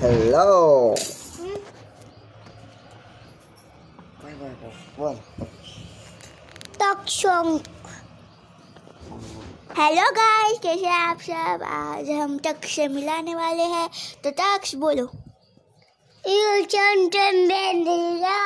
Hello बोल talk song hello guys कैसे हैं आप सब? आज हम टक्स से मिलाने वाले हैं। तो टक्स बोलो। यू चंटन बेंदिया